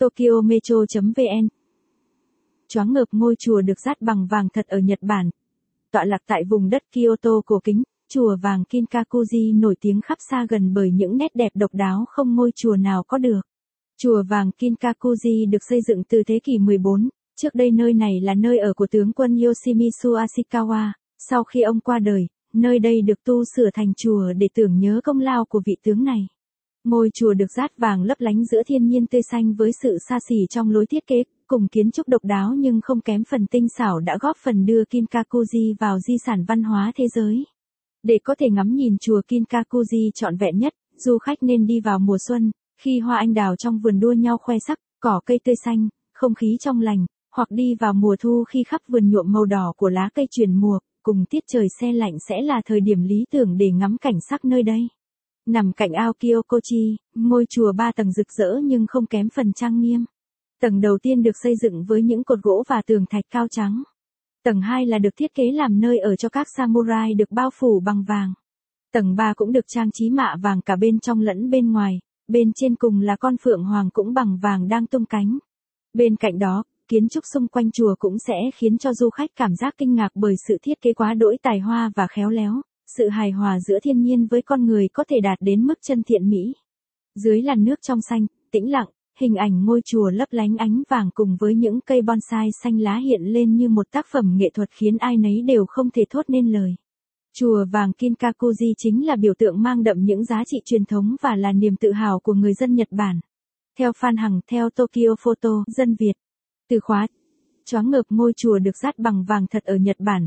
Tokyo Metro.vn Choáng ngợp ngôi chùa được dát bằng vàng thật ở Nhật Bản. Tọa lạc tại vùng đất Kyoto cổ kính, chùa vàng Kinkakuji nổi tiếng khắp xa gần bởi những nét đẹp độc đáo không ngôi chùa nào có được. Chùa vàng Kinkakuji được xây dựng từ thế kỷ 14, trước đây nơi này là nơi ở của tướng quân Yoshimitsu Ashikawa, sau khi ông qua đời, nơi đây được tu sửa thành chùa để tưởng nhớ công lao của vị tướng này. Ngôi chùa được rát vàng lấp lánh giữa thiên nhiên tươi xanh với sự xa xỉ trong lối thiết kế, cùng kiến trúc độc đáo nhưng không kém phần tinh xảo đã góp phần đưa Kinkakuji vào di sản văn hóa thế giới. Để có thể ngắm nhìn chùa Kinkakuji trọn vẹn nhất, du khách nên đi vào mùa xuân, khi hoa anh đào trong vườn đua nhau khoe sắc, cỏ cây tươi xanh, không khí trong lành, hoặc đi vào mùa thu khi khắp vườn nhuộm màu đỏ của lá cây chuyển mùa, cùng tiết trời xe lạnh sẽ là thời điểm lý tưởng để ngắm cảnh sắc nơi đây. Nằm cạnh ao Kyokochi, ngôi chùa ba tầng rực rỡ nhưng không kém phần trang nghiêm. Tầng đầu tiên được xây dựng với những cột gỗ và tường thạch cao trắng. Tầng 2 là được thiết kế làm nơi ở cho các samurai được bao phủ bằng vàng. Tầng 3 cũng được trang trí mạ vàng cả bên trong lẫn bên ngoài, bên trên cùng là con phượng hoàng cũng bằng vàng đang tung cánh. Bên cạnh đó, kiến trúc xung quanh chùa cũng sẽ khiến cho du khách cảm giác kinh ngạc bởi sự thiết kế quá đỗi tài hoa và khéo léo, sự hài hòa giữa thiên nhiên với con người có thể đạt đến mức chân thiện mỹ. Dưới làn nước trong xanh, tĩnh lặng, hình ảnh ngôi chùa lấp lánh ánh vàng cùng với những cây bonsai xanh lá hiện lên như một tác phẩm nghệ thuật khiến ai nấy đều không thể thốt nên lời. Chùa vàng Kinkakuji chính là biểu tượng mang đậm những giá trị truyền thống và là niềm tự hào của người dân Nhật Bản. Theo Phan Hằng theo Tokyo Photo, dân Việt. Từ khóa choáng ngợp ngôi chùa được dát bằng vàng thật ở Nhật Bản.